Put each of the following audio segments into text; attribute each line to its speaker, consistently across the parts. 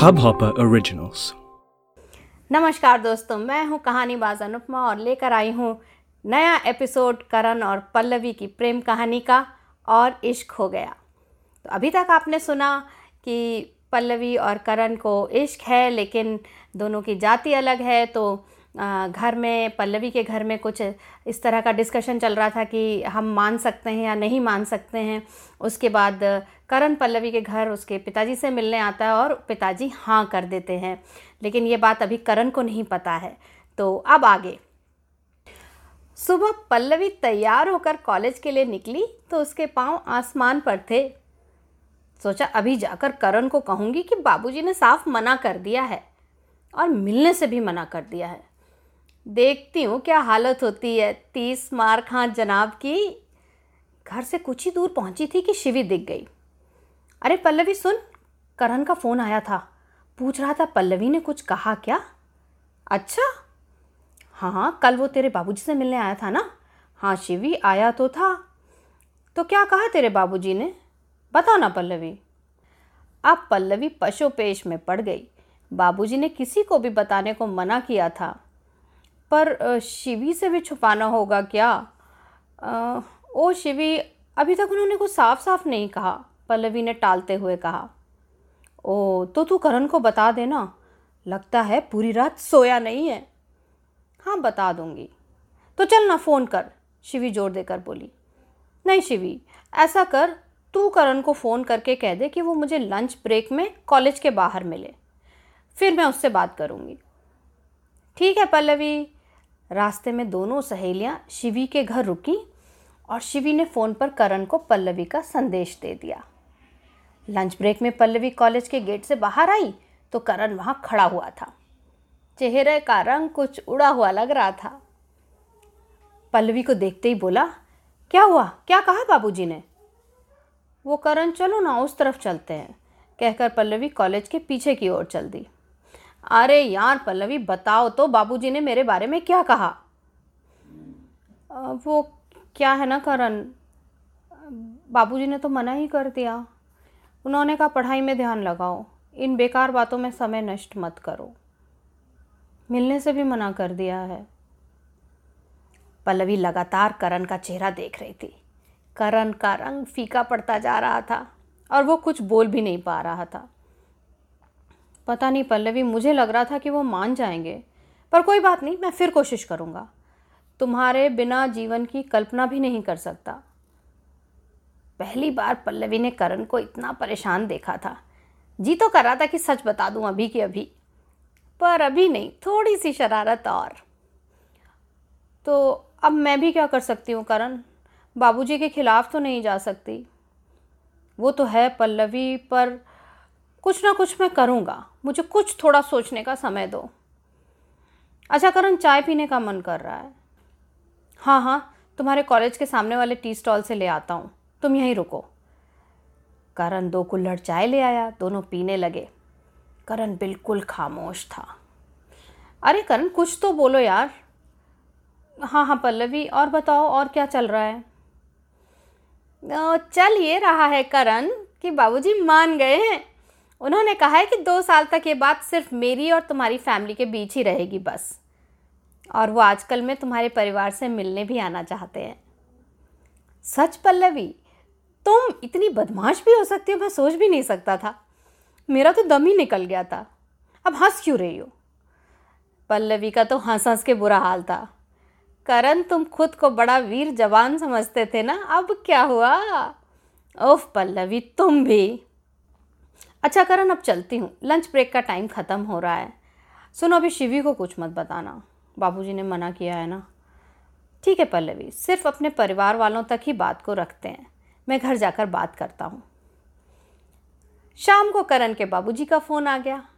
Speaker 1: Hubhopper Originals.
Speaker 2: नमस्कार दोस्तों, मैं हूँ कहानी बाज अनुपमा और लेकर आई हूँ नया एपिसोड करण और पल्लवी की प्रेम कहानी का और इश्क हो गया तो अभी तक आपने सुना कि पल्लवी और करण को इश्क है, लेकिन दोनों की जाति अलग है तो घर में, पल्लवी के घर में कुछ इस तरह का डिस्कशन चल रहा था कि हम मान सकते हैं या नहीं मान सकते हैं। उसके बाद करण पल्लवी के घर उसके पिताजी से मिलने आता है और पिताजी हाँ कर देते हैं। लेकिन ये बात अभी करण को नहीं पता है। तो अब आगे। सुबह पल्लवी तैयार होकर कॉलेज के लिए निकली तो उसके पाँव आसमान पर थे। सोचा अभी जाकर करण को कहूँगी कि बाबूजी ने साफ़ मना कर दिया है और मिलने से भी मना कर दिया है। देखती हूँ क्या हालत होती है। तीस मार खां जनाब की घर से कुछ ही दूर पहुँची थी कि शिवी दिख गई। अरे, पल्लवी, सुन, करण का फ़ोन आया था। पूछ रहा था, पल्लवी ने कुछ कहा क्या? अच्छा। हाँ हाँ कल वो तेरे बाबूजी से मिलने आया था ना? हाँ शिवी आया तो था। तो क्या कहा तेरे बाबूजी ने? बताओ ना, पल्लवी। अब पल्लवी पशुपेश में पड़ गई। बाबूजी ने किसी को भी बताने को मना किया था। पर शिवी से भी छुपाना होगा क्या? आ, ओ शिवी अभी तक उन्होंने कुछ साफ़ साफ़ नहीं कहा पल्लवी ने टालते हुए कहा। ओ तो तू करण को बता देना। लगता है पूरी रात सोया नहीं है। हाँ बता दूँगी। तो चल ना फ़ोन कर शिवी ज़ोर देकर बोली। नहीं शिवी ऐसा कर तू करण को फ़ोन करके कह दे कि वो मुझे लंच ब्रेक में कॉलेज के बाहर मिले। फिर मैं उससे बात करूँगी। ठीक है पल्लवी। रास्ते में दोनों सहेलियाँ शिवी के घर रुकी और शिवी ने फ़ोन पर करण को पल्लवी का संदेश दे दिया। लंच ब्रेक में पल्लवी कॉलेज के गेट से बाहर आई तो करण वहाँ खड़ा हुआ था। चेहरे का रंग कुछ उड़ा हुआ लग रहा था। पल्लवी को देखते ही बोला, क्या हुआ? क्या कहा बाबूजी ने? वो करण, चलो ना, उस तरफ़ चलते हैं, कहकर पल्लवी कॉलेज के पीछे की ओर चल दी। अरे यार, पल्लवी, बताओ तो बाबूजी ने मेरे बारे में क्या कहा? वो क्या है ना, करण? बाबूजी ने तो मना ही कर दिया। उन्होंने कहा, पढ़ाई में ध्यान लगाओ। इन बेकार बातों में समय नष्ट मत करो। मिलने से भी मना कर दिया है। पल्लवी लगातार करण का चेहरा देख रही थी। करण का रंग फीका पड़ता जा रहा था और वो कुछ बोल भी नहीं पा रहा था। पता नहीं पल्लवी, मुझे लग रहा था कि वो मान जाएँगे। पर कोई बात नहीं, मैं फिर कोशिश करूँगा। तुम्हारे बिना जीवन की कल्पना भी नहीं कर सकता। पहली बार पल्लवी ने करण को इतना परेशान देखा था। जी तो कर रहा था कि सच बता दूँ अभी की अभी। पर अभी नहीं थोड़ी सी शरारत और। तो अब मैं भी क्या कर सकती हूँ करण? बाबूजी के खिलाफ़ तो नहीं जा सकती। वो तो है पल्लवी, पर कुछ ना कुछ मैं करूँगा। मुझे कुछ थोड़ा सोचने का समय दो। अच्छा करण, चाय पीने का मन कर रहा है। हाँ हाँ तुम्हारे कॉलेज के सामने वाले टी स्टॉल से ले आता हूँ। तुम यहीं रुको। करण, दो कुल्हड़ चाय ले आया। दोनों पीने लगे। करण बिल्कुल खामोश था। अरे, करण, कुछ तो बोलो यार। हाँ हाँ पल्लवी, और बताओ, और क्या चल रहा है? चल ये रहा है, करण, कि बाबूजी मान गए हैं। उन्होंने कहा है कि दो साल तक ये बात सिर्फ़ मेरी और तुम्हारी फैमिली के बीच ही रहेगी बस। और वो आजकल में तुम्हारे परिवार से मिलने भी आना चाहते हैं। सच पल्लवी, तुम इतनी बदमाश भी हो सकती हो, मैं सोच भी नहीं सकता था। मेरा तो दम ही निकल गया था। अब हंस क्यों रही हो? पल्लवी का तो हंस हंस के बुरा हाल था। करण, तुम खुद को बड़ा वीर जवान समझते थे ना? अब क्या हुआ? ओफ पल्लवी, तुम भी। अच्छा करण, अब चलती हूँ। लंच ब्रेक का टाइम ख़त्म हो रहा है। सुनो, अभी शिवी को कुछ मत बताना। बाबूजी ने मना किया है ना? ठीक है पल्लवी, सिर्फ़ अपने परिवार वालों तक ही बात को रखते हैं। मैं घर जाकर बात करता हूँ। शाम को करण के बाबूजी का फ़ोन आ गया।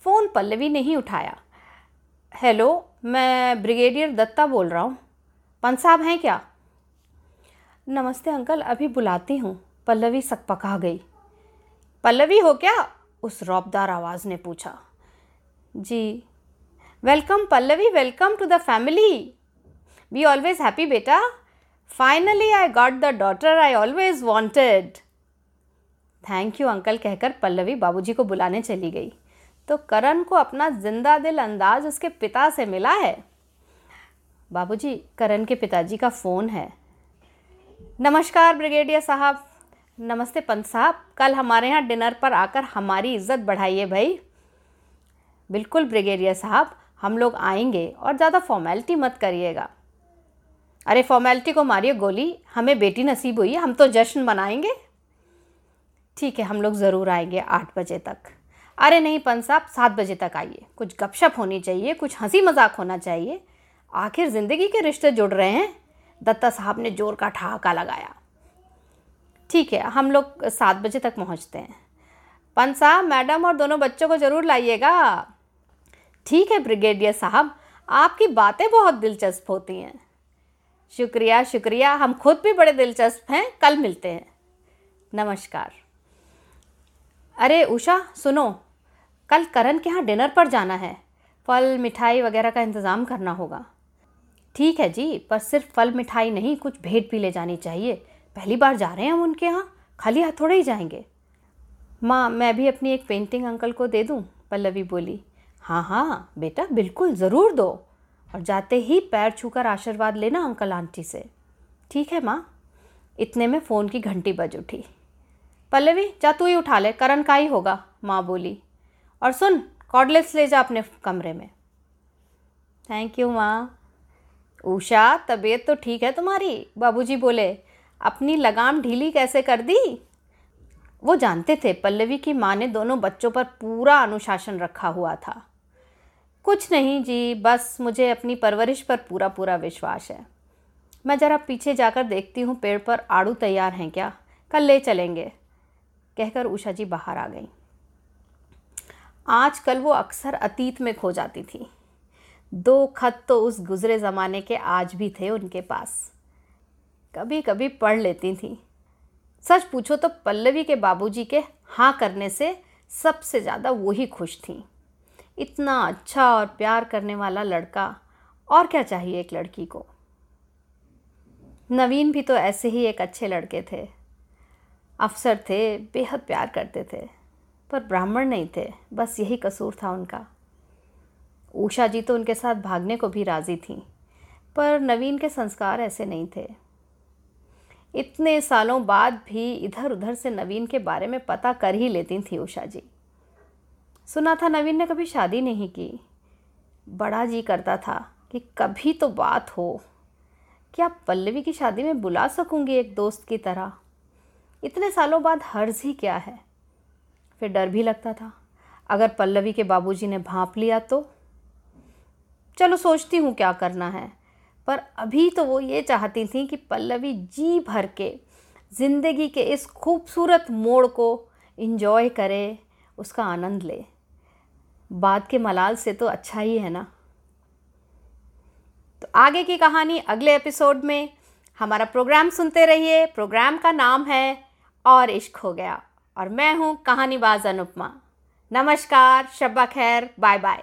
Speaker 2: फ़ोन पल्लवी ने ही उठाया। हेलो, मैं ब्रिगेडियर दत्ता बोल रहा हूँ। पंत साहब हैं क्या? नमस्ते अंकल, अभी बुलाती हूँ। पल्लवी सकपका गई। पल्लवी हो क्या? उस रौबदार आवाज़ ने पूछा। जी। Welcome Pallavi, welcome to the family. Be always happy बेटा। Finally I got the daughter I always wanted thank you uncle कहकर पल्लवी बाबूजी को बुलाने चली गई। तो करण को अपना ज़िंदा दिल अंदाज उसके पिता से मिला है? बाबूजी, करण के पिताजी का फ़ोन है। नमस्कार ब्रिगेडियर साहब। नमस्ते पंत साहब, कल हमारे यहाँ डिनर पर आकर हमारी इज़्ज़त बढ़ाइए भाई। बिल्कुल ब्रिगेडियर साहब, हम लोग आएँगे और ज़्यादा फॉर्मेलिटी मत करिएगा। अरे फॉर्मेलिटी को मारिए गोली, हमें बेटी नसीब हुई, हम तो जश्न मनाएँगे। ठीक है, हम लोग ज़रूर आएँगे आठ बजे तक। अरे नहीं पंत साहब, सात बजे तक आइए। कुछ गपशप होनी चाहिए, कुछ हँसी मज़ाक होना चाहिए। आखिर ज़िंदगी के रिश्ते जुड़ रहे हैं। दत्ता साहब ने ज़ोर का ठहाका लगाया। ठीक है, हम लोग सात बजे तक पहुँचते हैं। पंत साहब मैडम और दोनों बच्चों को ज़रूर लाइएगा। ठीक है, ब्रिगेडियर साहब, आपकी बातें बहुत दिलचस्प होती हैं। शुक्रिया शुक्रिया, हम खुद भी बड़े दिलचस्प हैं। कल मिलते हैं। नमस्कार। अरे उषा, सुनो, कल करण के यहाँ डिनर पर जाना है। फल, मिठाई वगैरह का इंतज़ाम करना होगा। ठीक है जी, पर सिर्फ़ फल, मिठाई नहीं, कुछ भेंट भी ले जानी चाहिए। पहली बार जा रहे हैं हम उनके यहाँ? खाली हाथ थोड़े ही जाएँगे। माँ, मैं भी अपनी एक पेंटिंग अंकल को दे दूँ? पल्लवी बोली हाँ हाँ बेटा, बिल्कुल, ज़रूर दो। और जाते ही पैर छूकर आशीर्वाद लेना अंकल आंटी से। ठीक है माँ। इतने में फ़ोन की घंटी बज उठी। पल्लवी, जा तू ही उठा ले, करण का ही होगा, माँ बोली। और सुन कॉर्डलेस ले जा अपने कमरे में। थैंक यू माँ। उषा, तबीयत तो ठीक है तुम्हारी? बाबूजी बोले अपनी लगाम ढीली कैसे कर दी? वो जानते थे पल्लवी की माँ ने दोनों बच्चों पर पूरा अनुशासन रखा हुआ था। कुछ नहीं जी, बस मुझे अपनी परवरिश पर पूरा पूरा विश्वास है। मैं ज़रा पीछे जाकर देखती हूँ पेड़ पर आड़ू तैयार हैं क्या? कल ले चलेंगे। कहकर उषा जी बाहर आ गई। आजकल वो अक्सर अतीत में खो जाती थी। दो खत तो उस गुज़रे ज़माने के आज भी थे उनके पास। कभी कभी पढ़ लेती थी। सच पूछो तो पल्लवी के बाबूजी के हाँ करने से सबसे ज़्यादा वही खुश थी। इतना अच्छा और प्यार करने वाला लड़का, और क्या चाहिए एक लड़की को? नवीन भी तो ऐसे ही एक अच्छे लड़के थे। अफसर थे, बेहद प्यार करते थे, पर ब्राह्मण नहीं थे, बस यही कसूर था उनका। उषा जी तो उनके साथ भागने को भी राज़ी थी, पर नवीन के संस्कार ऐसे नहीं थे। इतने सालों बाद भी इधर उधर से नवीन के बारे में पता कर ही लेती थी उषा जी। सुना था नवीन ने कभी शादी नहीं की। बड़ा जी करता था कि कभी तो बात हो। क्या पल्लवी की शादी में बुला सकूँगी एक दोस्त की तरह? इतने सालों बाद हर्ज ही क्या है? फिर डर भी लगता था। अगर पल्लवी के बाबूजी ने भांप लिया तो? चलो सोचती हूँ क्या करना है। पर अभी तो वो ये चाहती थी कि पल्लवी जी भर के ज़िंदगी के इस खूबसूरत मोड़ को इन्जॉय करे, उसका आनंद ले। बाद के मलाल से तो अच्छा ही है ना। तो आगे की कहानी अगले एपिसोड में। हमारा प्रोग्राम सुनते रहिए। प्रोग्राम का नाम है और इश्क हो गया। और मैं हूँ कहानीबाज अनुपमा। नमस्कार, शब्बा खैर बाय बाय